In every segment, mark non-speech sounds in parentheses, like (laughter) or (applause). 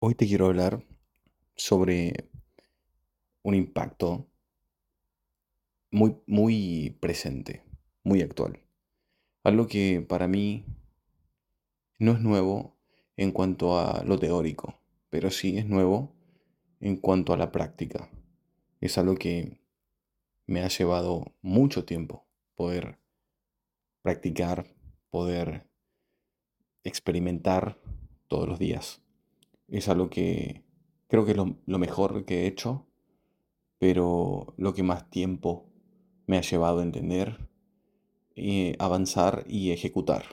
Hoy te quiero hablar sobre un impacto muy, muy presente, muy actual. Algo que para mí no es nuevo en cuanto a lo teórico, pero sí es nuevo en cuanto a la práctica. Es algo que me ha llevado mucho tiempo poder practicar, poder experimentar todos los días. Es algo que creo que es lo, mejor que he hecho, pero lo que más tiempo me ha llevado a entender, eh, avanzar y ejecutar,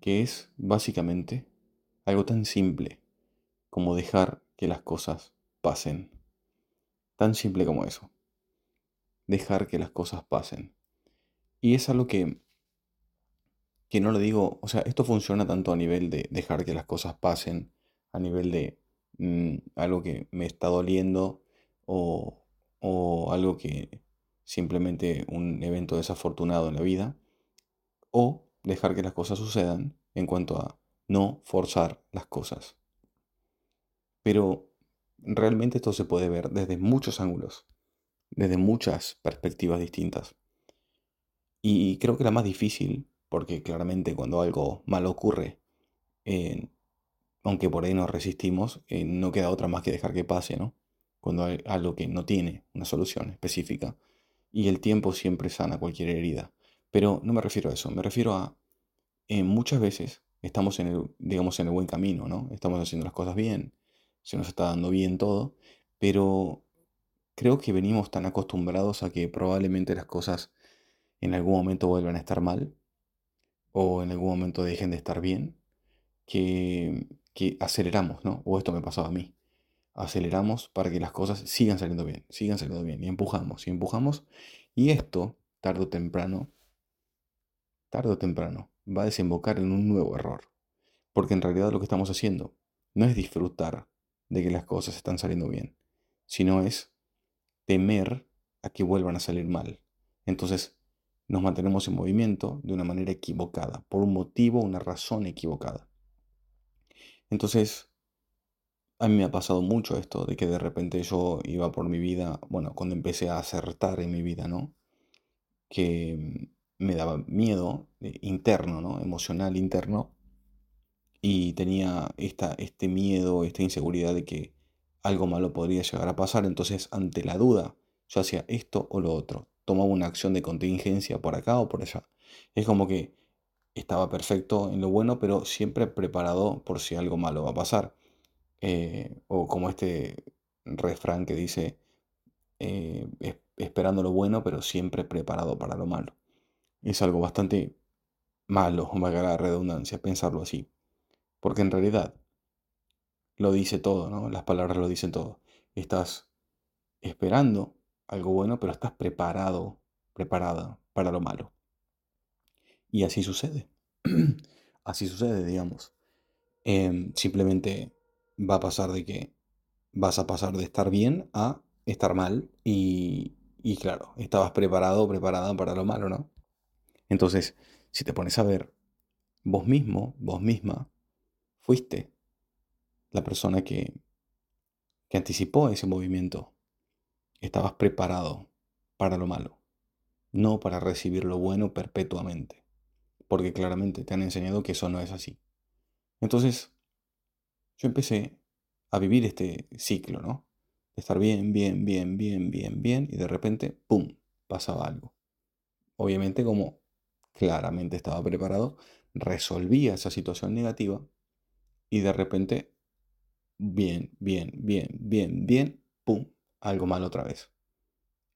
que es básicamente algo tan simple como dejar que las cosas pasen. Tan simple como eso. Dejar que las cosas pasen. Y es algo que, que no lo digo, o sea, esto funciona tanto a nivel de dejar que las cosas pasen, a nivel de mm, algo que me está doliendo o, o algo que simplemente un evento desafortunado en la vida, o dejar que las cosas sucedan en cuanto a no forzar las cosas. Pero realmente esto se puede ver desde muchos ángulos, desde muchas perspectivas distintas. Y creo que la más difícil, porque claramente cuando algo malo ocurre, aunque por ahí nos resistimos, eh, no queda otra más que dejar que pase, ¿no? Cuando hay algo que no tiene una solución específica. Y el tiempo siempre sana cualquier herida. Pero no me refiero a eso, me refiero a eh, muchas veces estamos en el, digamos, en el buen camino, ¿no? Estamos haciendo las cosas bien, se nos está dando bien todo, pero creo que venimos tan acostumbrados a que probablemente las cosas en algún momento vuelvan a estar mal o en algún momento dejen de estar bien, que que aceleramos, ¿no? O esto me pasaba a mí. Aceleramos para que las cosas sigan saliendo bien, sigan saliendo bien. Y empujamos, y empujamos. Y esto, tarde o temprano, tarde o temprano, va a desembocar en un nuevo error. Porque en realidad lo que estamos haciendo no es disfrutar de que las cosas están saliendo bien, sino es temer a que vuelvan a salir mal. Entonces, nos mantenemos en movimiento de una manera equivocada, por un motivo, una razón equivocada. Entonces, a mí me ha pasado mucho esto, de que de repente yo iba por mi vida, bueno, cuando empecé a acertar en mi vida, ¿no? Que me daba miedo eh, interno, ¿no? Emocional interno. Y tenía esta, este miedo, esta inseguridad de que algo malo podría llegar a pasar. Entonces, ante la duda, yo hacía esto o lo otro. Tomaba una acción de contingencia por acá o por allá. Es como que estaba perfecto en lo bueno, pero siempre preparado por si algo malo va a pasar. Eh, o como este refrán que dice, eh, esperando lo bueno, pero siempre preparado para lo malo. Es algo bastante malo, valga la redundancia, pensarlo así. Porque en realidad lo dice todo, ¿no? Las palabras lo dicen todo. Estás esperando algo bueno, pero estás preparado, preparada para lo malo. Y así sucede. (clears throat) así sucede, digamos. Em, simplemente va a pasar de que vas a pasar de estar bien a estar mal y, y claro, estabas preparado o preparada para lo malo, ¿no? Entonces, si te pones a ver, vos mismo, vos misma, fuiste la persona que, que anticipó ese movimiento. Estabas preparado para lo malo, no para recibir lo bueno perpetuamente porque claramente te han enseñado que eso no es así. Entonces, yo empecé a vivir este ciclo, ¿no? Estar bien, bien, bien, bien, bien, bien, y de repente, ¡pum!, pasaba algo. Obviamente, como claramente estaba preparado, resolvía esa situación negativa y de repente, bien, bien, bien, bien, bien, ¡pum!, algo mal otra vez.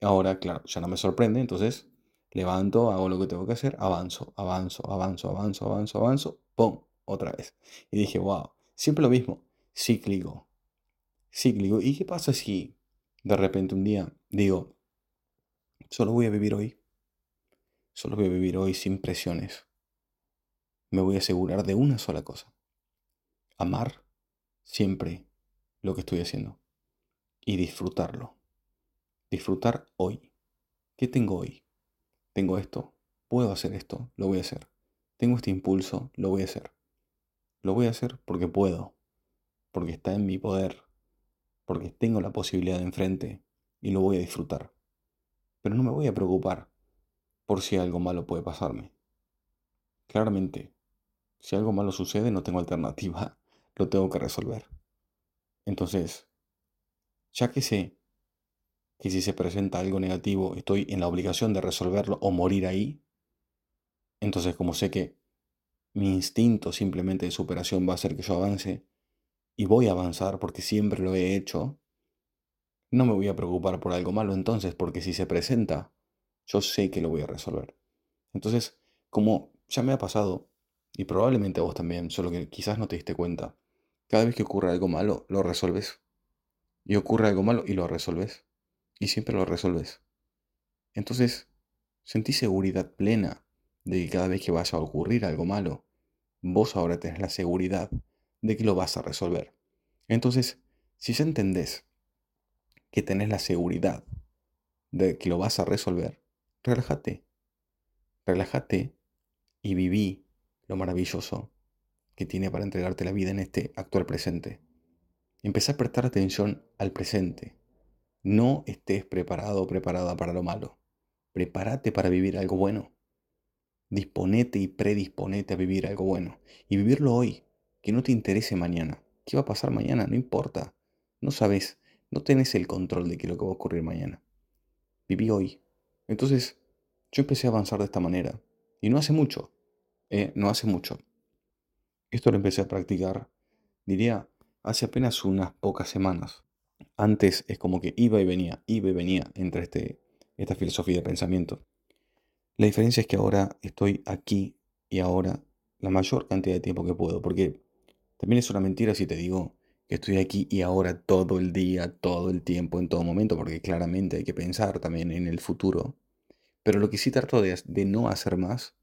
Ahora, claro, ya no me sorprende, entonces levanto, hago lo que tengo que hacer, avanzo, avanzo, avanzo, avanzo, avanzo, avanzo, ¡pum! Otra vez. Y dije, wow, siempre lo mismo, cíclico, cíclico. ¿Y qué pasa si de repente un día digo, solo voy a vivir hoy? Solo voy a vivir hoy sin presiones. Me voy a asegurar de una sola cosa. Amar siempre lo que estoy haciendo. Y disfrutarlo. Disfrutar hoy. ¿Qué tengo hoy? Tengo esto, puedo hacer esto, lo voy a hacer. Tengo este impulso, lo voy a hacer. Lo voy a hacer porque puedo, porque está en mi poder, porque tengo la posibilidad de enfrente y lo voy a disfrutar. Pero no me voy a preocupar por si algo malo puede pasarme. Claramente, si algo malo sucede no tengo alternativa, (laughs) lo tengo que resolver. Entonces, ya que sé que si se presenta algo negativo estoy en la obligación de resolverlo o morir ahí, entonces como sé que mi instinto simplemente de superación va a hacer que yo avance y voy a avanzar porque siempre lo he hecho, no me voy a preocupar por algo malo entonces porque si se presenta, yo sé que lo voy a resolver. Entonces, como ya me ha pasado, y probablemente a vos también, solo que quizás no te diste cuenta, cada vez que ocurre algo malo, lo resolves. Y ocurre algo malo y lo resolves. Y siempre lo resolves. Entonces, sentí seguridad plena de que cada vez que vaya a ocurrir algo malo, vos ahora tenés la seguridad de que lo vas a resolver. Entonces, si entendés que tenés la seguridad de que lo vas a resolver, relájate. Relájate y viví lo maravilloso que tiene para entregarte la vida en este actual presente. Empezá a prestar atención al presente. No estés preparado o preparada para lo malo. Prepárate para vivir algo bueno. Disponete y predisponete a vivir algo bueno. Y vivirlo hoy. Que no te interese mañana. ¿Qué va a pasar mañana? No importa. No sabes. No tenés el control de qué es lo que va a ocurrir mañana. Viví hoy. Entonces, yo empecé a avanzar de esta manera. Y no hace mucho. Eh, no hace mucho. Esto lo empecé a practicar, diría, hace apenas unas pocas semanas. Antes es como que iba y venía, iba y venía entre este, esta filosofía de pensamiento. La diferencia es que ahora estoy aquí y ahora la mayor cantidad de tiempo que puedo, porque también es una mentira si te digo que estoy aquí y ahora todo el día, todo el tiempo, en todo momento, porque claramente hay que pensar también en el futuro. Pero lo que sí trato de, de no hacer más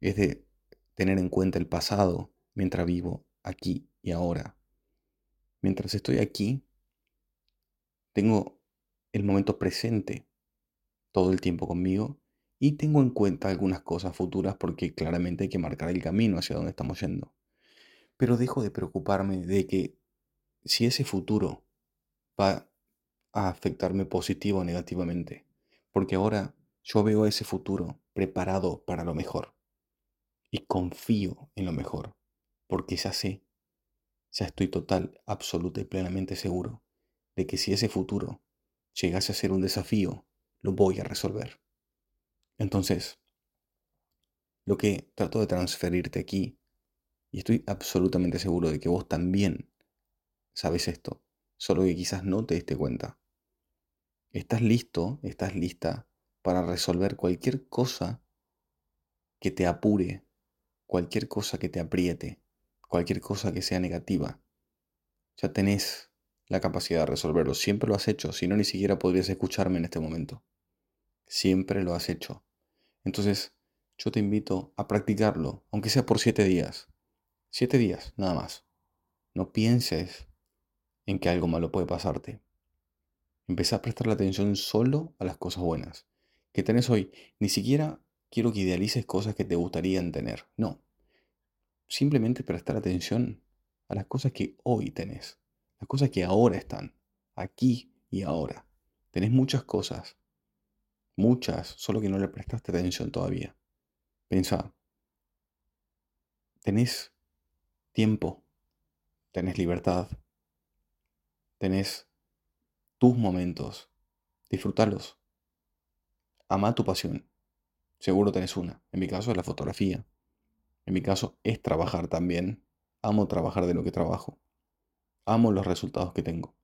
es de tener en cuenta el pasado mientras vivo aquí y ahora. Mientras estoy aquí, tengo el momento presente todo el tiempo conmigo y tengo en cuenta algunas cosas futuras porque claramente hay que marcar el camino hacia donde estamos yendo. Pero dejo de preocuparme de que si ese futuro va a afectarme positivo o negativamente, porque ahora yo veo ese futuro preparado para lo mejor y confío en lo mejor porque ya sé, ya estoy total, absoluta y plenamente seguro de que si ese futuro llegase a ser un desafío, lo voy a resolver. Entonces, lo que trato de transferirte aquí, y estoy absolutamente seguro de que vos también sabes esto, solo que quizás no te diste cuenta. Estás listo, estás lista para resolver cualquier cosa que te apure, cualquier cosa que te apriete, cualquier cosa que sea negativa. Ya tenés la capacidad de resolverlo. Siempre lo has hecho. Si no, ni siquiera podrías escucharme en este momento. Siempre lo has hecho. Entonces, yo te invito a practicarlo, aunque sea por siete días. Siete días, nada más. No pienses en que algo malo puede pasarte. Empezá a prestar la atención solo a las cosas buenas que tenés hoy. Ni siquiera quiero que idealices cosas que te gustarían tener. No, simplemente prestar atención a las cosas que hoy tenés, las cosas que ahora están, aquí y ahora. Tenés muchas cosas, muchas, solo que no le prestaste atención todavía. Pensa, tenés tiempo, tenés libertad, tenés tus momentos, disfrútalos. Ama tu pasión. Seguro tenés una. En mi caso es la fotografía. En mi caso es trabajar también. Amo trabajar de lo que trabajo. Amo los resultados que tengo.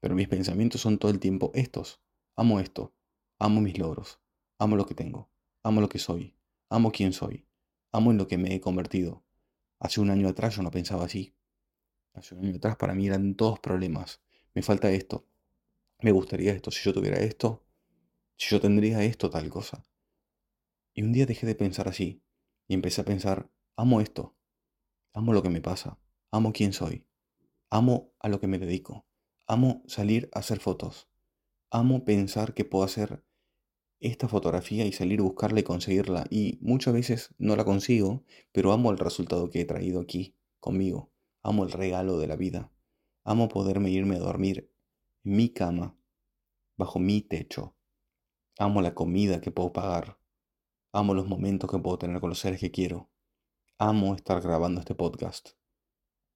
Pero mis pensamientos son todo el tiempo estos. Amo esto. Amo mis logros. Amo lo que tengo. Amo lo que soy. Amo quién soy. Amo en lo que me he convertido. Hace un año atrás yo no pensaba así. Hace un año atrás para mí eran todos problemas. Me falta esto. Me gustaría esto. Si yo tuviera esto. Si yo tendría esto, tal cosa. Y un día dejé de pensar así y empecé a pensar, amo esto, amo lo que me pasa, amo quién soy, amo a lo que me dedico, amo salir a hacer fotos, amo pensar que puedo hacer esta fotografía y salir a buscarla y conseguirla. Y muchas veces no la consigo, pero amo el resultado que he traído aquí conmigo. Amo el regalo de la vida. Amo poderme irme a dormir en mi cama, bajo mi techo. Amo la comida que puedo pagar. Amo los momentos que puedo tener con los seres que quiero. Amo estar grabando este podcast.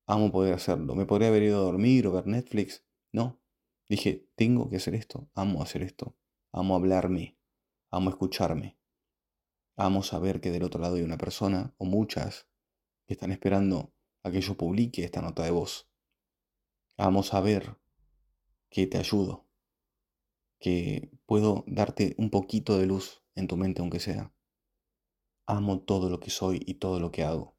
Amo poder hacerlo. ¿Me podría haber ido a dormir o ver Netflix? No. Dije, tengo que hacer esto. Amo hacer esto. Amo hablarme. Amo escucharme. Amo saber que del otro lado hay una persona o muchas que están esperando a que yo publique esta nota de voz. Amo saber que te ayudo, que puedo darte un poquito de luz en tu mente aunque sea. Amo todo lo que soy y todo lo que hago.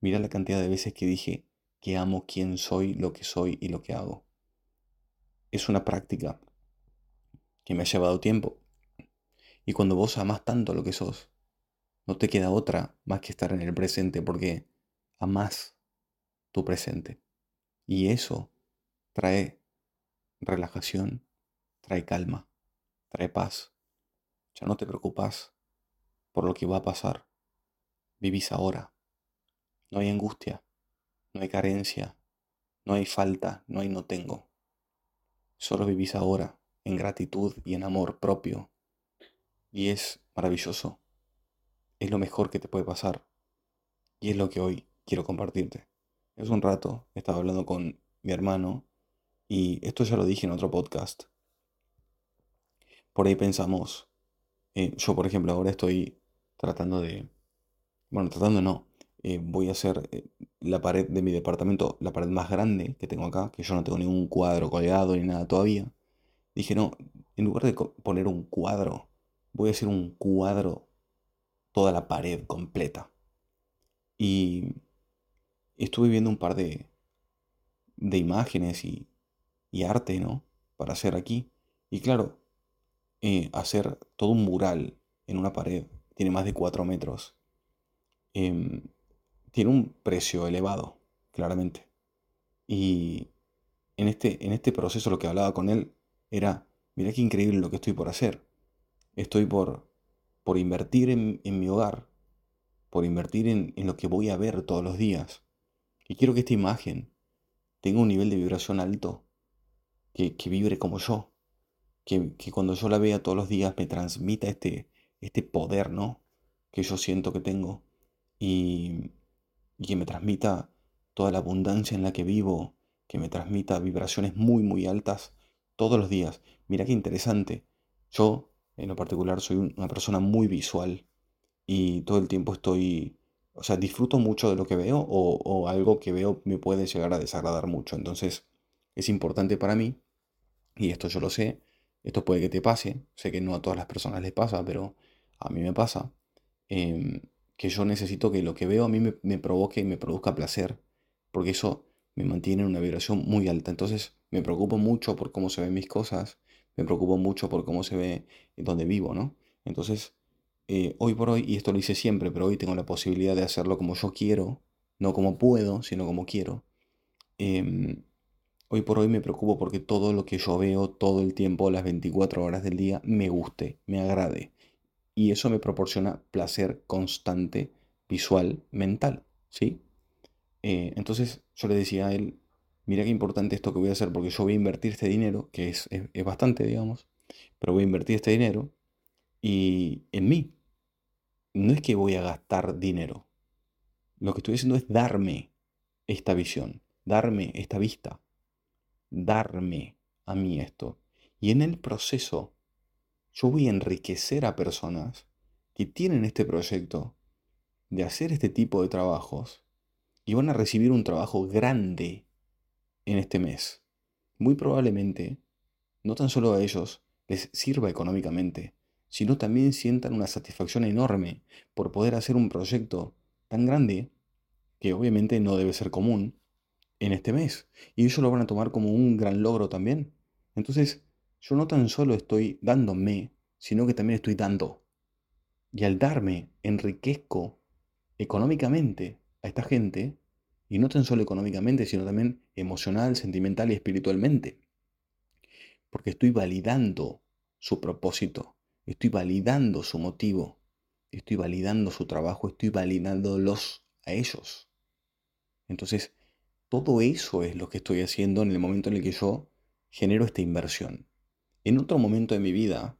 Mira la cantidad de veces que dije que amo quién soy, lo que soy y lo que hago. Es una práctica que me ha llevado tiempo. Y cuando vos amas tanto lo que sos, no te queda otra más que estar en el presente porque amás tu presente. Y eso trae relajación, trae calma, trae paz. Ya no te preocupas por lo que va a pasar. Vivís ahora. No hay angustia, no hay carencia, no hay falta, no hay no tengo. Solo vivís ahora en gratitud y en amor propio. Y es maravilloso. Es lo mejor que te puede pasar. Y es lo que hoy quiero compartirte. Es un rato estaba hablando con mi hermano y esto ya lo dije en otro podcast. Por ahí pensamos, eh, yo por ejemplo ahora estoy tratando de, bueno, tratando no, eh, voy a hacer eh, la pared de mi departamento, la pared más grande que tengo acá, que yo no tengo ningún cuadro colgado ni nada todavía. Dije, no, en lugar de poner un cuadro, voy a hacer un cuadro toda la pared completa. Y estuve viendo un par de, de imágenes y, y arte, ¿no? Para hacer aquí. Y claro, eh, hacer todo un mural en una pared tiene más de 4 metros. Em, tiene un precio elevado, claramente. Y en este, en este proceso lo que hablaba con él era, mira qué increíble lo que estoy por hacer. Estoy por, por invertir en, mi hogar, por invertir en, en lo que voy a ver todos los días. Y quiero que esta imagen tenga un nivel de vibración alto que, vibre como yo, que, cuando yo la vea todos los días me transmita este, este poder, ¿no? Que yo siento que tengo y, y que me transmita toda la abundancia en la que vivo, que me transmita vibraciones muy, muy altas todos los días. Mira qué interesante. Yo, en lo particular, soy una persona muy visual y todo el tiempo estoy, o sea, disfruto mucho de lo que veo o, algo que veo me puede llegar a desagradar mucho. Entonces, es importante para mí y esto yo lo sé, esto puede que te pase, sé que no a todas las personas les pasa, pero a mí me pasa, em, que yo necesito que lo que veo a mí me, provoque y me produzca placer, porque eso me mantiene en una vibración muy alta. Entonces me preocupo mucho por cómo se ven mis cosas, me preocupo mucho por cómo se ve donde vivo, ¿no? Entonces, eh, hoy por hoy, y esto lo hice siempre, pero hoy tengo la posibilidad de hacerlo como yo quiero, no como puedo, sino como quiero. Em, Hoy por hoy me preocupo porque todo lo que yo veo todo el tiempo, las 24 horas del día, me guste, me agrade. Y eso me proporciona placer constante, visual, mental. ¿Sí? Eh, entonces yo le decía a él, mira qué importante esto que voy a hacer porque yo voy a invertir este dinero, que es, es bastante, digamos, pero voy a invertir este dinero y en mí. No es que voy a gastar dinero. Lo que estoy haciendo es darme esta visión, darme esta vista darme a mí esto. Y en el proceso yo voy a enriquecer a personas que tienen este proyecto de hacer este tipo de trabajos y van a recibir un trabajo grande en este mes. Muy probablemente, no tan solo a ellos les sirva económicamente, sino también sientan una satisfacción enorme por poder hacer un proyecto tan grande que obviamente no debe ser común, en este mes. Y ellos lo van a tomar como un gran logro también. Entonces, yo no tan solo estoy dándome, sino que también estoy dando. Y al darme, enriquezco económicamente a esta gente, y no tan solo económicamente, sino también emocional, sentimental y espiritualmente. Porque estoy validando su propósito, estoy validando su motivo, estoy validando su trabajo, estoy validándolos a ellos. Entonces, Todo eso es lo que estoy haciendo en el momento en el que yo genero esta inversión. En otro momento de mi vida,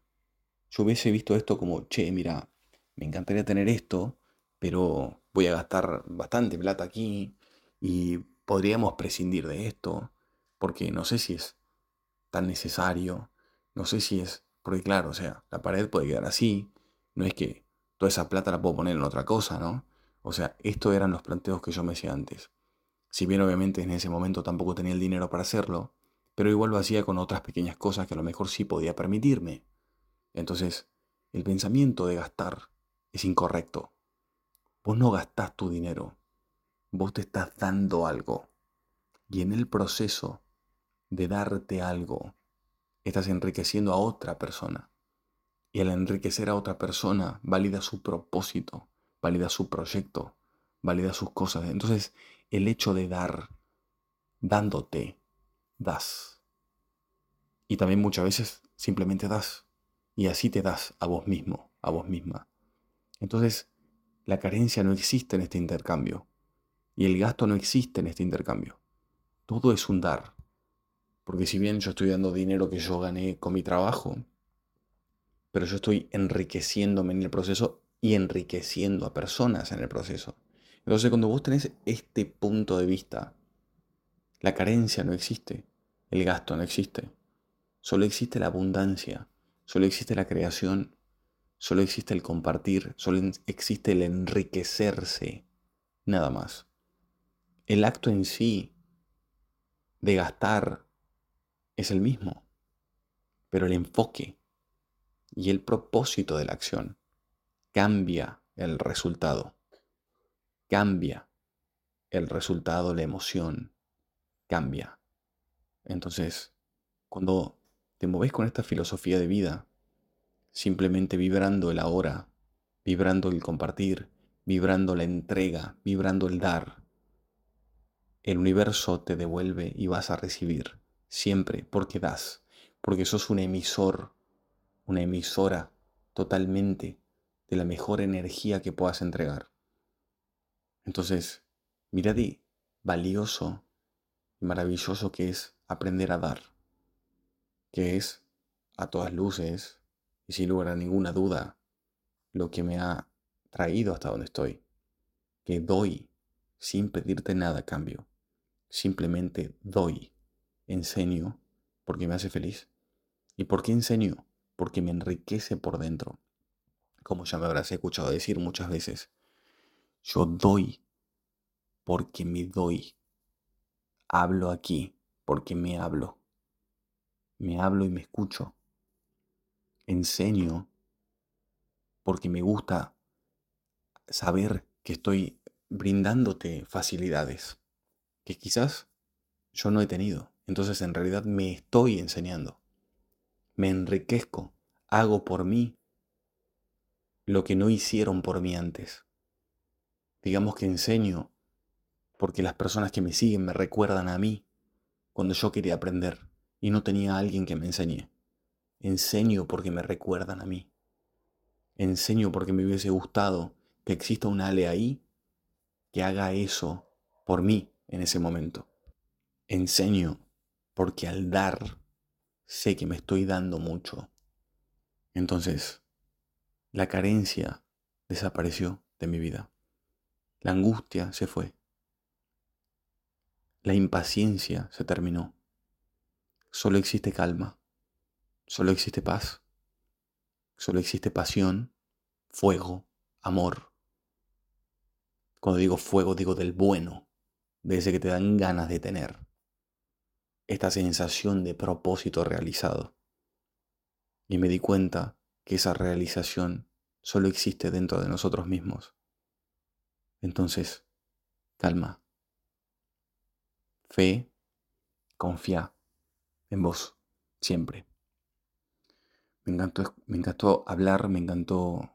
yo hubiese visto esto como, che, mira, me encantaría tener esto, pero voy a gastar bastante plata aquí y podríamos prescindir de esto, porque no sé si es tan necesario, no sé si es, porque claro, o sea, la pared puede quedar así, no es que toda esa plata la puedo poner en otra cosa, ¿no? O sea, estos eran los planteos que yo me hacía antes. Si bien obviamente en ese momento tampoco tenía el dinero para hacerlo, pero igual lo hacía con otras pequeñas cosas que a lo mejor sí podía permitirme. Entonces, el pensamiento de gastar es incorrecto. Vos no gastás tu dinero, vos te estás dando algo. Y en el proceso de darte algo, estás enriqueciendo a otra persona. Y al enriquecer a otra persona, valida su propósito, valida su proyecto, valida sus cosas. Entonces, el hecho de dar, dándote, das. Y también muchas veces simplemente das. Y así te das a vos mismo, a vos misma. Entonces, la carencia no existe en este intercambio. Y el gasto no existe en este intercambio. Todo es un dar. Porque si bien yo estoy dando dinero que yo gané con mi trabajo, pero yo estoy enriqueciéndome en el proceso y enriqueciendo a personas en el proceso. Entonces cuando vos tenés este punto de vista, la carencia no existe, el gasto no existe, solo existe la abundancia, solo existe la creación, solo existe el compartir, solo existe el enriquecerse, nada más. El acto en sí de gastar es el mismo, pero el enfoque y el propósito de la acción cambia el resultado, cambia el resultado, la emoción, cambia. Entonces, cuando te mueves con esta filosofía de vida, simplemente vibrando el ahora, vibrando el compartir, vibrando la entrega, vibrando el dar, el universo te devuelve y vas a recibir siempre porque das, porque sos un emisor, una emisora totalmente de la mejor energía que puedas entregar. Entonces, mira de valioso maravilloso que es aprender a dar que es, a todas luces, y sin lugar a ninguna duda, lo que me ha traído hasta donde estoy, que doy sin pedirte nada a cambio, simplemente doy, enseño porque me hace feliz. ¿Y por qué enseño? Porque me enriquece por dentro. Como ya me habrás escuchado decir muchas veces, yo doy porque me doy. Hablo aquí porque me hablo me hablo y me escucho. Enseño porque me gusta saber que estoy brindándote facilidades que quizás yo no he tenido. Entonces en realidad me estoy enseñando. Me enriquezco. Hago por mí lo que no hicieron por mí antes. Digamos que enseño porque las personas que me siguen me recuerdan a mí cuando yo quería aprender y no tenía alguien que me enseñe. Enseño porque me recuerdan a mí. Enseño porque me hubiese gustado que exista un Ale ahí que haga eso por mí en ese momento. Enseño porque al dar sé que me estoy dando mucho. Entonces, la carencia desapareció de mi vida. La angustia se fue. La impaciencia se terminó solo existe calma, solo existe paz, solo existe pasión, fuego, amor. Cuando digo fuego digo del bueno, de ese que te dan ganas de tener. Esta sensación de propósito realizado. Y me di cuenta que esa realización solo existe dentro de nosotros mismos. Entonces, calma. Fe, confía en vos, siempre. Me encantó, me encantó hablar, me encantó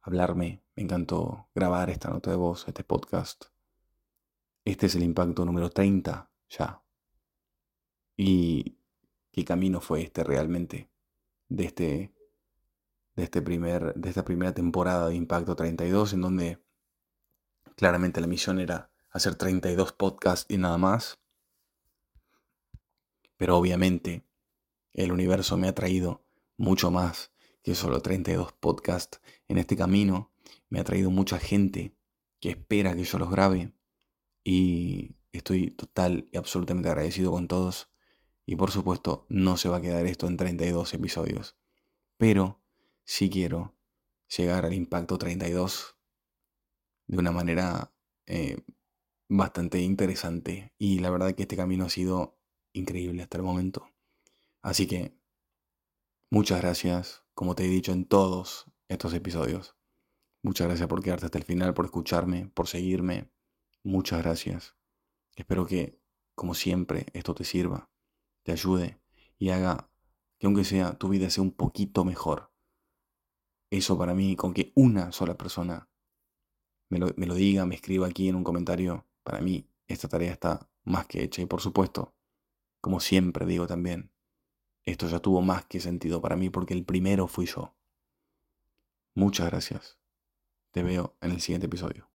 hablarme, me encantó grabar esta nota de voz, este podcast. Este es el impacto número 30 ya. Y qué camino fue este realmente de este de este primer de esta primera temporada de Impacto 32 en donde claramente la misión era hacer 32 podcasts y nada más. Pero obviamente el universo me ha traído mucho más que solo 32 podcasts en este camino. Me ha traído mucha gente que espera que yo los grabe y estoy total y absolutamente agradecido con todos. Y por supuesto no se va a quedar esto en 32 episodios. Pero sí quiero llegar al impacto 32 de una manera eh, bastante interesante. Y la verdad que este camino ha sido increíble hasta el momento. Así que muchas gracias, como te he dicho en todos estos episodios. Muchas gracias por quedarte hasta el final, por escucharme, por seguirme. Muchas gracias. Espero que, como siempre, esto te sirva, te ayude y haga que aunque sea tu vida sea un poquito mejor. Eso para mí, con que una sola persona me lo, me lo diga, me escriba aquí en un comentario, para mí esta tarea está más que hecha. Y por supuesto, como siempre digo también, esto ya tuvo más que sentido para mí porque el primero fui yo. Muchas gracias. Te veo en el siguiente episodio.